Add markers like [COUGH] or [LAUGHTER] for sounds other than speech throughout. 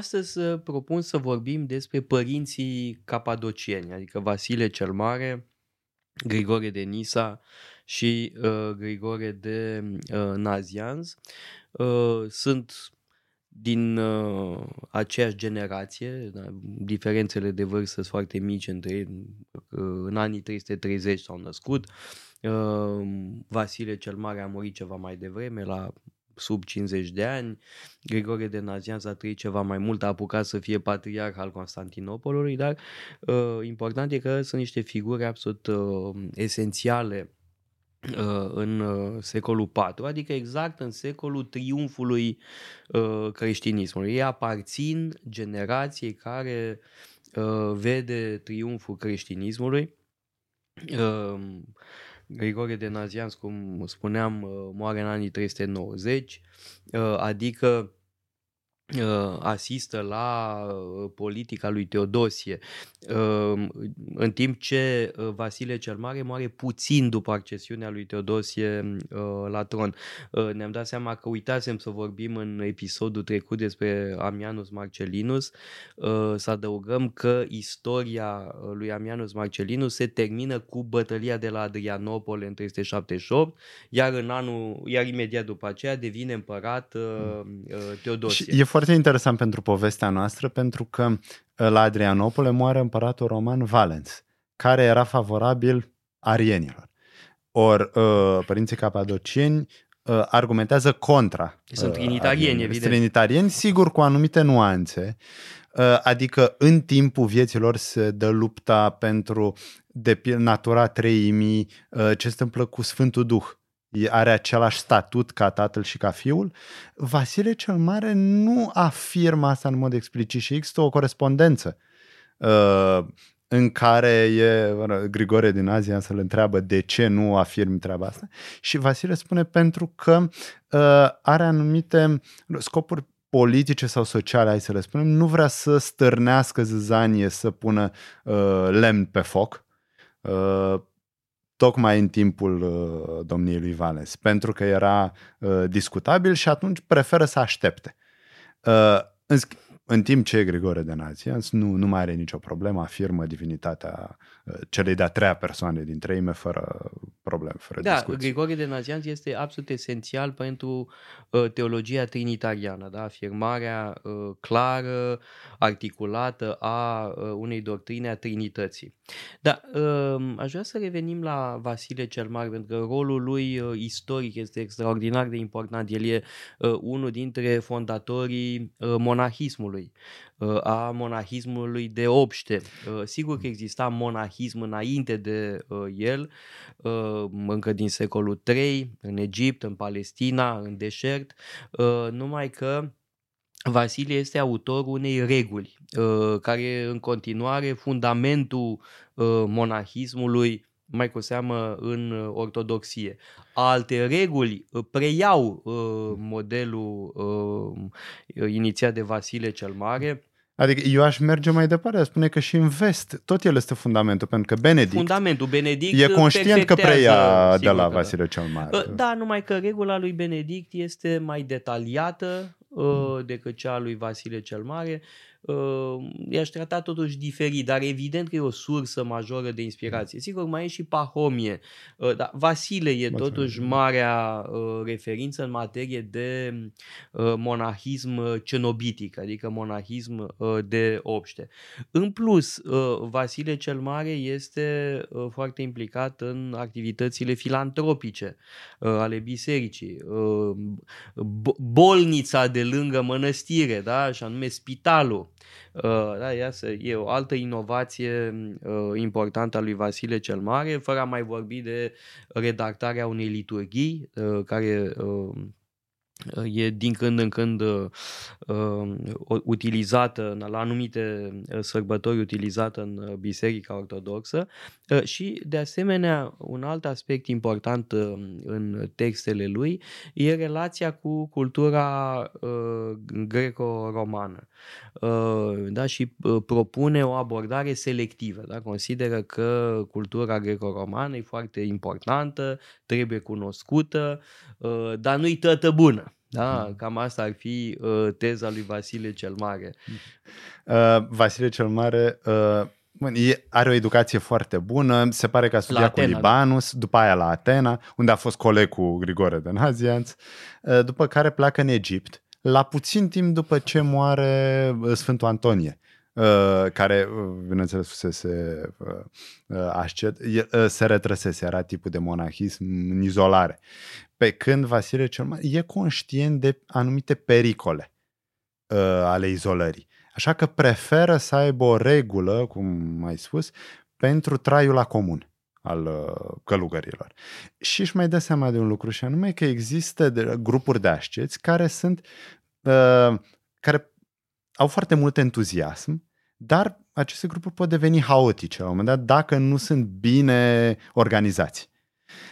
astăzi propun să vorbim despre părinții capadocieni, adică Vasile cel Mare, Grigore de Nisa și uh, Grigore de uh, Nazianz. Uh, sunt din uh, aceeași generație, da, diferențele de vârstă sunt foarte mici între ei, uh, în anii 330 s-au născut. Uh, Vasile cel Mare a murit ceva mai devreme, la sub 50 de ani. Grigore de Nazianz a trăit ceva mai mult, a apucat să fie patriarh al Constantinopolului, dar uh, important e că sunt niște figuri absolut uh, esențiale uh, în uh, secolul IV, adică exact în secolul triumfului uh, creștinismului. Ei aparțin generației care vede triumful creștinismului. Grigore de Nazianz, cum spuneam, moare în anii 390, adică Uh, asistă la uh, politica lui Teodosie, uh, în timp ce Vasile cel Mare moare puțin după accesiunea lui Teodosie la tron. Ne-am dat seama că uitasem să vorbim în episodul trecut despre Amianus Marcellinus, să adăugăm că istoria lui Amianus Marcellinus se termină cu bătălia de la Adrianopol în 378, iar în anul, iar imediat după aceea devine împărat Teodosie. Și e foarte interesant pentru povestea noastră, pentru că uh, la Adrianopole moare împăratul roman Valens, care era favorabil arienilor. Ori uh, părinții capadocieni uh, argumentează contra. Sunt trinitarieni, evident. Trinitarieni, sigur, cu anumite nuanțe. Adică în timpul vieților se dă lupta pentru de natura treimii, ce se întâmplă cu Sfântul Duh are același statut ca tatăl și ca fiul, Vasile cel Mare nu afirmă asta în mod explicit și există o corespondență uh, în care e Grigore din Azia să-l întreabă de ce nu afirmi treaba asta. Și Vasile spune pentru că uh, are anumite scopuri politice sau sociale, hai să le spunem, nu vrea să stârnească zâzanie să pună uh, lemn pe foc, uh, tocmai în timpul uh, domniei lui Valens, pentru că era uh, discutabil și atunci preferă să aștepte. Uh, în, în timp ce Grigore de Nazianz nu, nu mai are nicio problemă, afirmă divinitatea uh, celei de-a treia persoane din treime fără probleme, fără da, discuții. Grigore de Nazianz este absolut esențial pentru uh, teologia trinitariană, da? afirmarea uh, clară, articulată a uh, unei doctrine a Trinității. Da, uh, aș vrea să revenim la Vasile cel Mare, pentru că rolul lui uh, istoric este extraordinar de important. El e uh, unul dintre fondatorii uh, monahismului, uh, a monahismului de obște. Uh, sigur că exista monahism înainte de uh, el, uh, încă din secolul III, în Egipt, în Palestina, în deșert, uh, numai că Vasile este autor unei reguli uh, care în continuare fundamentul uh, monahismului mai cu seamă în ortodoxie. Alte reguli preiau modelul inițiat de Vasile cel Mare, Adică eu aș merge mai departe, spune că și în vest tot el este fundamentul, pentru că Benedict, fundamentul Benedict e conștient că preia de la da. Vasile cel Mare. Da, numai că regula lui Benedict este mai detaliată uh, decât cea a lui Vasile cel Mare uh, i-aș trata totuși diferit, dar evident că e o sursă majoră de inspirație. Sigur, mai e și Pahomie, uh, dar Vasile e totuși marea uh, referință în materie de uh, monahism cenobitic, adică monahism uh, de obște. În plus, uh, Vasile cel Mare este uh, foarte implicat în activitățile filantropice uh, ale bisericii. Uh, bolnița de lângă mănăstire, da? și anume spitalul, Uh, da, iasă, e o altă inovație uh, importantă a lui Vasile cel Mare, fără a mai vorbi de redactarea unei liturghii uh, care e din când în când uh, uh utilizată la anumite uh, sărbători utilizată în uh, Biserica Ortodoxă uh, și de asemenea un alt aspect important uh, în textele lui e relația cu cultura uh, greco-romană uh, da? și uh, propune o abordare selectivă. Da? Consideră că cultura greco-romană e foarte importantă, trebuie cunoscută, uh, dar nu-i tătă bună. Da, mm. cam asta ar fi uh, teza lui Vasile cel Mare. Uh, Vasile cel Mare uh, Bun, e, are o educație foarte bună, se pare că a studiat cu Libanus, după aia la Atena, unde a fost coleg cu Grigore de Nazianț, uh, după care pleacă în Egipt, la puțin timp după ce moare uh, Sfântul Antonie, uh, care, bineînțeles, fusese ascet, se retrăsese, era tipul de monahism în izolare. Pe când Vasile cel Mare e conștient de anumite pericole ale izolării. Așa că preferă să aibă o regulă, cum ai spus, pentru traiul la comun al uh, călugărilor. Și își mai dă seama de un lucru și anume că există de, grupuri de asceți care sunt uh, care au foarte mult entuziasm, dar aceste grupuri pot deveni haotice la un moment dat dacă nu sunt bine organizați.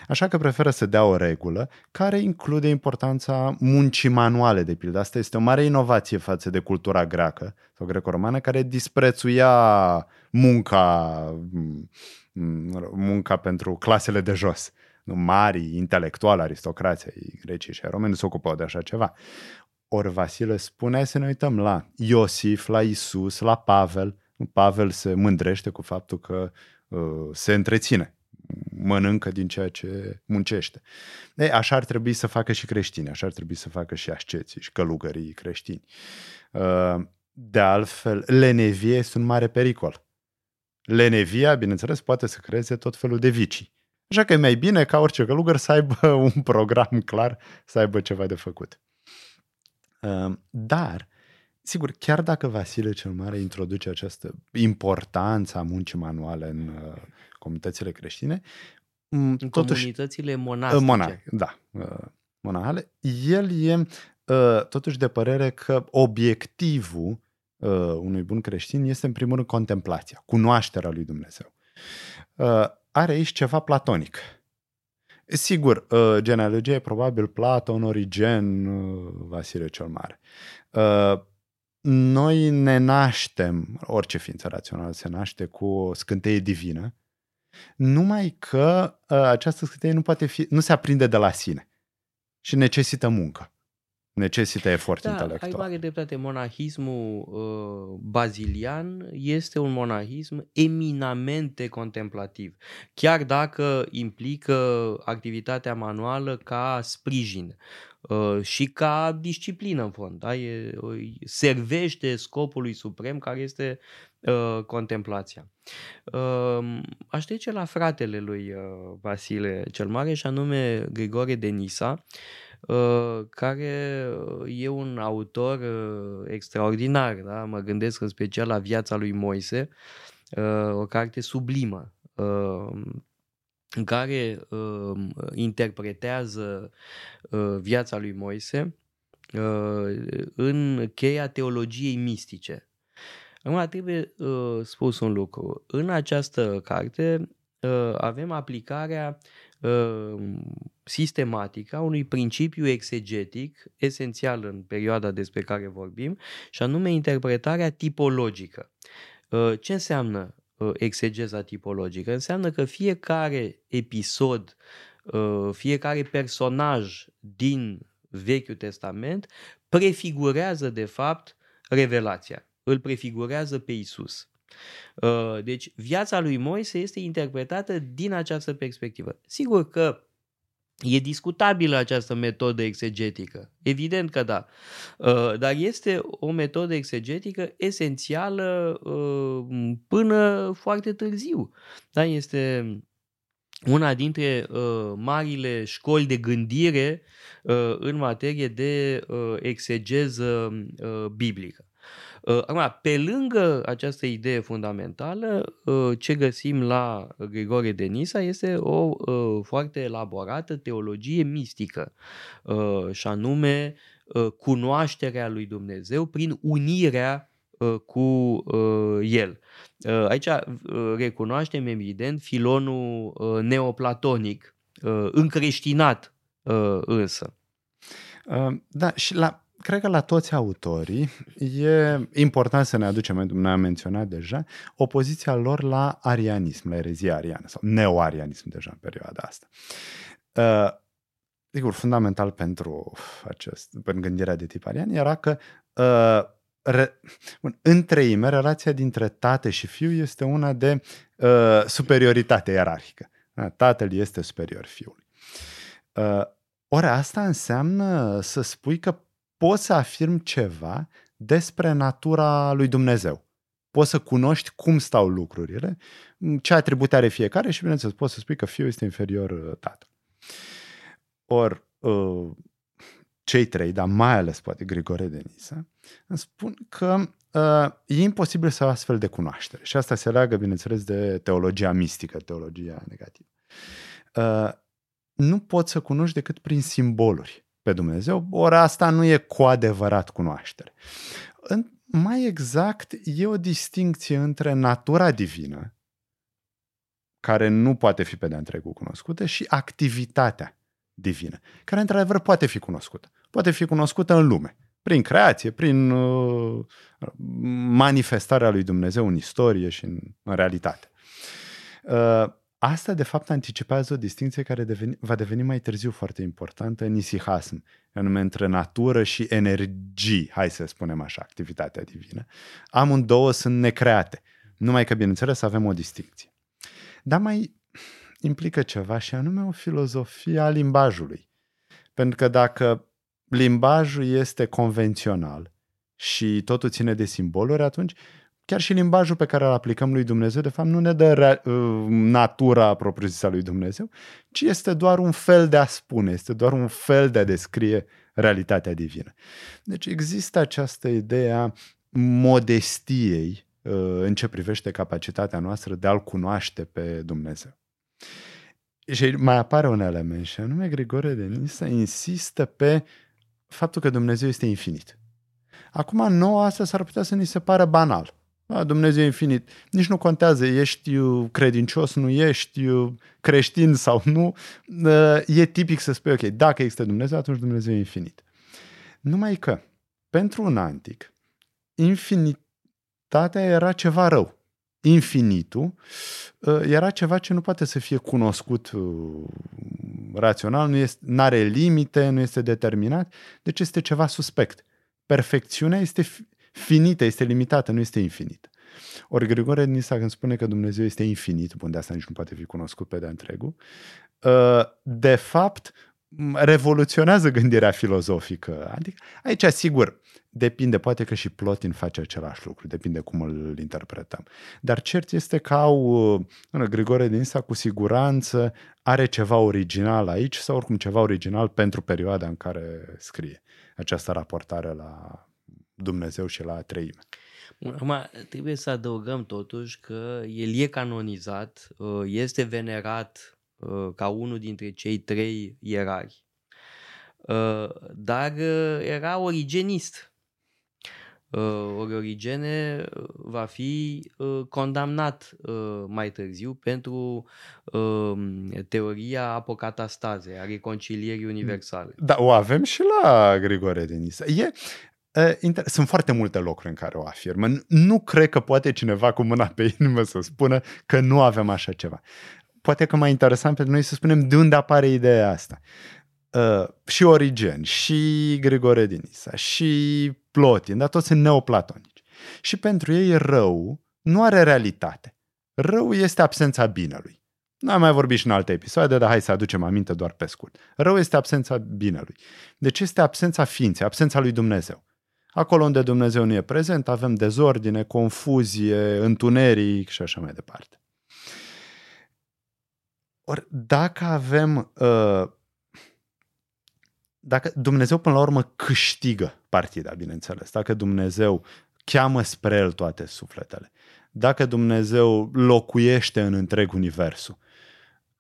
Așa că preferă să dea o regulă care include importanța muncii manuale, de pildă. Asta este o mare inovație față de cultura greacă sau greco-romană, care disprețuia munca, munca pentru clasele de jos. Mari, intelectuali, aristocrații, grecii și romeni nu se ocupau de așa ceva. Ori Vasile spune să ne uităm la Iosif, la Isus, la Pavel. Pavel se mândrește cu faptul că uh, se întreține mănâncă din ceea ce muncește. Ei, așa ar trebui să facă și creștini, așa ar trebui să facă și asceții și călugării creștini. Uh, de altfel, lenevie este un mare pericol. Lenevia, bineînțeles, poate să creeze tot felul de vicii. Așa că e mai bine ca orice călugăr să aibă [LAUGHS] un program clar, să aibă ceva de făcut. Uh, dar, sigur, chiar dacă Vasile cel Mare introduce această importanță a muncii manuale în uh, comunitățile creștine. În totuși, comunitățile monastice. Monac, da, uh, monahale. El e uh, totuși de părere că obiectivul uh, unui bun creștin este în primul rând contemplația, cunoașterea lui Dumnezeu. Are aici ceva platonic. Sigur, genealogia e probabil Platon, Origen, Vasile cel Mare. Noi ne naștem, orice ființă rațională se naște cu o scânteie divină, numai că uh, această scânteie nu, poate fi, nu se aprinde de la sine și necesită muncă. Necesită efort da, intelectual. ai mare dreptate. Monahismul uh, bazilian este un monahism eminamente contemplativ. Chiar dacă implică activitatea manuală ca sprijin uh, și ca disciplină în fond. Da? E, servește scopului suprem care este uh, contemplația. Uh, aș trece la fratele lui uh, Vasile cel Mare și anume Grigore de Nisa, uh, care e un autor uh, extraordinar. Da? Mă gândesc în special la viața lui Moise, uh, o carte sublimă. Uh, în care uh, interpretează uh, viața lui Moise uh, în cheia teologiei mistice. Acum trebuie uh, spus un lucru. În această carte uh, avem aplicarea uh, sistematică a unui principiu exegetic esențial în perioada despre care vorbim și anume interpretarea tipologică. Uh, ce înseamnă uh, exegeza tipologică? Înseamnă că fiecare episod, uh, fiecare personaj din Vechiul Testament prefigurează de fapt revelația îl prefigurează pe Isus. Uh, deci viața lui Moise este interpretată din această perspectivă. Sigur că E discutabilă această metodă exegetică. Evident că da. Uh, dar este o metodă exegetică esențială uh, până foarte târziu. Da? Este una dintre marile școli de gândire în materie de exegeză biblică. Uh, acum, pe lângă această idee fundamentală, uh, ce găsim la Grigore de Nisa este o uh, foarte elaborată teologie mistică, și anume cunoașterea lui Dumnezeu prin unirea cu el. Aici recunoaștem evident filonul neoplatonic, încreștinat însă. Da, și la cred că la toți autorii e important să ne aducem, noi am menționat deja, opoziția lor la arianism, la erezia ariană sau neoarianism deja în perioada asta. Uh, sigur, fundamental pentru, acest, pentru gândirea de tip arian era că uh, re, bun, în treime, relația dintre tată și fiu este una de uh, superioritate ierarhică. Da, tatăl este superior fiului. Uh, ori asta înseamnă să spui că poți să afirmi ceva despre natura lui Dumnezeu. Poți să cunoști cum stau lucrurile, ce atribute are fiecare și, bineînțeles, poți să spui că fiul este inferior uh, tatăl. Ori, uh, cei trei, dar mai ales poate Grigore de Nisa, îmi spun că uh, e imposibil să ai astfel de cunoaștere. Și asta se leagă, bineînțeles, de teologia mistică, teologia negativă. Uh, nu poți să cunoști decât prin simboluri pe Dumnezeu, ori asta nu e cu adevărat cunoaștere. În, mai exact, e o distincție între natura divină, care nu poate fi pe de întregul cunoscută, și activitatea divină, care într-adevăr poate fi cunoscută. Poate fi cunoscută în lume, prin creație, prin uh, manifestarea lui Dumnezeu în istorie și în, în realitate. Uh, asta, de fapt, anticipează o distinție care deveni, va deveni mai târziu foarte importantă în isihasm, anume între natură și energie, hai să spunem așa, activitatea divină. Amândouă sunt necreate, numai că, bineînțeles, avem o distinție. Dar mai implică ceva și anume o filozofie a limbajului. Pentru că dacă limbajul este convențional și totul ține de simboluri, atunci chiar și limbajul pe care îl aplicăm lui Dumnezeu, de fapt, nu ne dă rea- uh, natura propriu-zisă a lui Dumnezeu, ci este doar un fel de a spune, este doar un fel de a descrie realitatea divină. Deci există această idee a modestiei uh, în ce privește capacitatea noastră de a-L cunoaște pe Dumnezeu. Și mai apare un element și anume Grigore de Nisa insistă pe faptul că Dumnezeu este infinit. Acum, nouă asta s-ar putea să ni se pară banal. A, Dumnezeu e infinit. Nici nu contează, ești credincios, nu ești creștin sau nu. E tipic să spui, ok, dacă există Dumnezeu, atunci Dumnezeu e infinit. Numai că, pentru un antic, infinitatea era ceva rău. Infinitul era ceva ce nu poate să fie cunoscut rațional, nu este, are limite, nu este determinat, deci este ceva suspect. Perfecțiunea este finită, este limitată, nu este infinită. Ori Grigore Nisa când spune că Dumnezeu este infinit, bun, de asta nici nu poate fi cunoscut pe de întregul, ă, de fapt revoluționează gândirea filozofică. Adică aici, sigur, depinde, poate că și Plotin face același lucru, depinde cum îl interpretăm. Dar cert este că au, uh, Grigore Dinsa cu siguranță are ceva original aici sau oricum ceva original pentru perioada în care scrie această raportare la Dumnezeu și la treime. Acum, trebuie să adăugăm totuși că el e canonizat, uh, este venerat uh, ca unul dintre cei trei ierari, dar era origenist uh, ori Origene uh, va fi uh, condamnat uh, mai târziu pentru uh, teoria apocatastaze, a reconcilierii universale. Da, o avem și la Grigore de Nisa. E, uh, sunt foarte multe locuri în care o afirmă. Nu cred că poate cineva cu mâna pe inimă să spună că nu avem așa ceva. Poate că mai interesant pentru noi să spunem de unde apare ideea asta. Uh, și Origen, și Grigore Dinisa, și Plotin, dar toți sunt neoplatonici. Și pentru ei rău nu are realitate. Rău este absența binelui. Nu am mai vorbit și în alte episoade, dar hai să aducem aminte doar pe scurt. Rău este absența binelui. Deci este absența ființei, absența lui Dumnezeu. Acolo unde Dumnezeu nu e prezent, avem dezordine, confuzie, întuneric și așa mai departe. Ori dacă avem uh, dacă Dumnezeu până la urmă câștigă partida, bineînțeles, dacă Dumnezeu cheamă spre el toate sufletele, dacă Dumnezeu locuiește în întreg universul,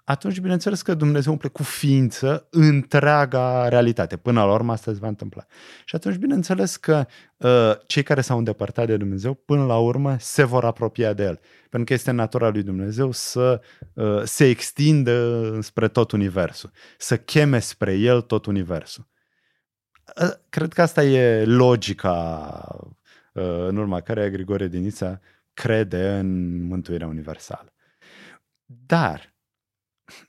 atunci bineînțeles că Dumnezeu umple cu ființă întreaga realitate. Până la urmă asta se va întâmpla. Și atunci bineînțeles că uh, cei care s-au îndepărtat de Dumnezeu până la urmă se vor apropia de El. Pentru că este natura lui Dumnezeu să uh, se extindă spre tot universul, să cheme spre El tot universul. Uh, cred că asta e logica uh, în urma care Grigore Dinița crede în mântuirea universală. Dar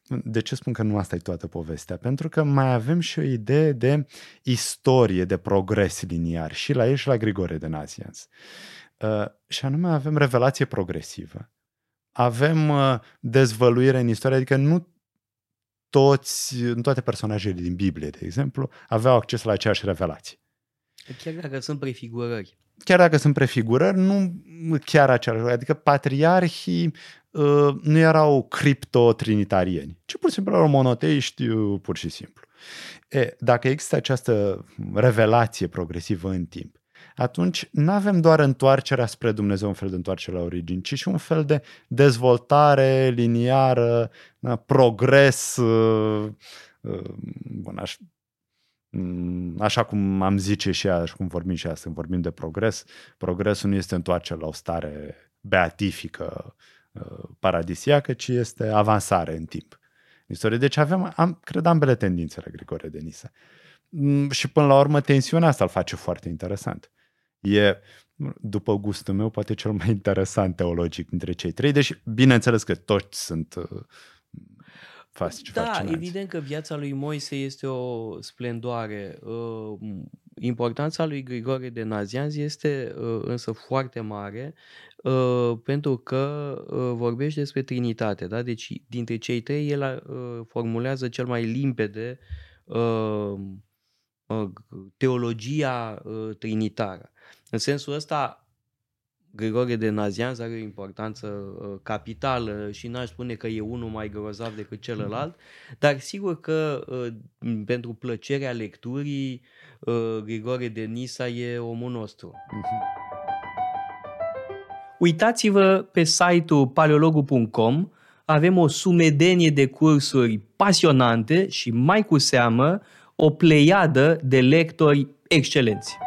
de ce spun că nu asta e toată povestea? Pentru că mai avem și o idee de istorie, de progres liniar și la ei și la Grigore de Nazianz. Uh, și anume avem revelație progresivă. Avem uh, dezvăluire în istorie, adică nu toți, toate personajele din Biblie, de exemplu, aveau acces la aceeași revelație. Chiar dacă sunt prefigurări. Chiar dacă sunt prefigurări, nu chiar același. Adică patriarhii uh, nu erau cripto-trinitarieni, ci pur și simplu erau monoteiști, uh, pur și simplu. E, dacă există această revelație progresivă în timp, atunci nu avem doar întoarcerea spre Dumnezeu, un fel de întoarcere la origini, ci și un fel de dezvoltare liniară, progres, uh, uh, bun, aș, mm, așa cum am zice și așa cum vorbim și astăzi, vorbim de progres, progresul nu este întoarcere la o stare beatifică, uh, paradisiacă, ci este avansare în timp. Istorie. Deci avem, am, cred, ambele tendințe la Grigore de Nisa. Mm, și până la urmă tensiunea asta îl face foarte interesant. E, după gustul meu, poate cel mai [LAUGHS] interesant teologic dintre cei trei, deși bineînțeles că toți sunt uh, fasci, Da, fascinanți. evident că viața lui Moise este o splendoare. Uh, importanța lui Grigore de Nazianz este uh, însă foarte mare pentru că vorbește despre Trinitate. Da? Deci dintre cei trei el formulează cel mai limpede teologia trinitară. În sensul ăsta, Grigore de Nazianz are o importanță uh, capitală și n-aș spune că e unul mai grozav decât celălalt, dar sigur că uh, pentru plăcerea lecturii, uh, Grigore de Nisa e omul nostru. Uitați-vă pe site-ul paleologu.com, avem o sumedenie de cursuri pasionante și mai cu seamă o pleiadă de lectori excelenți.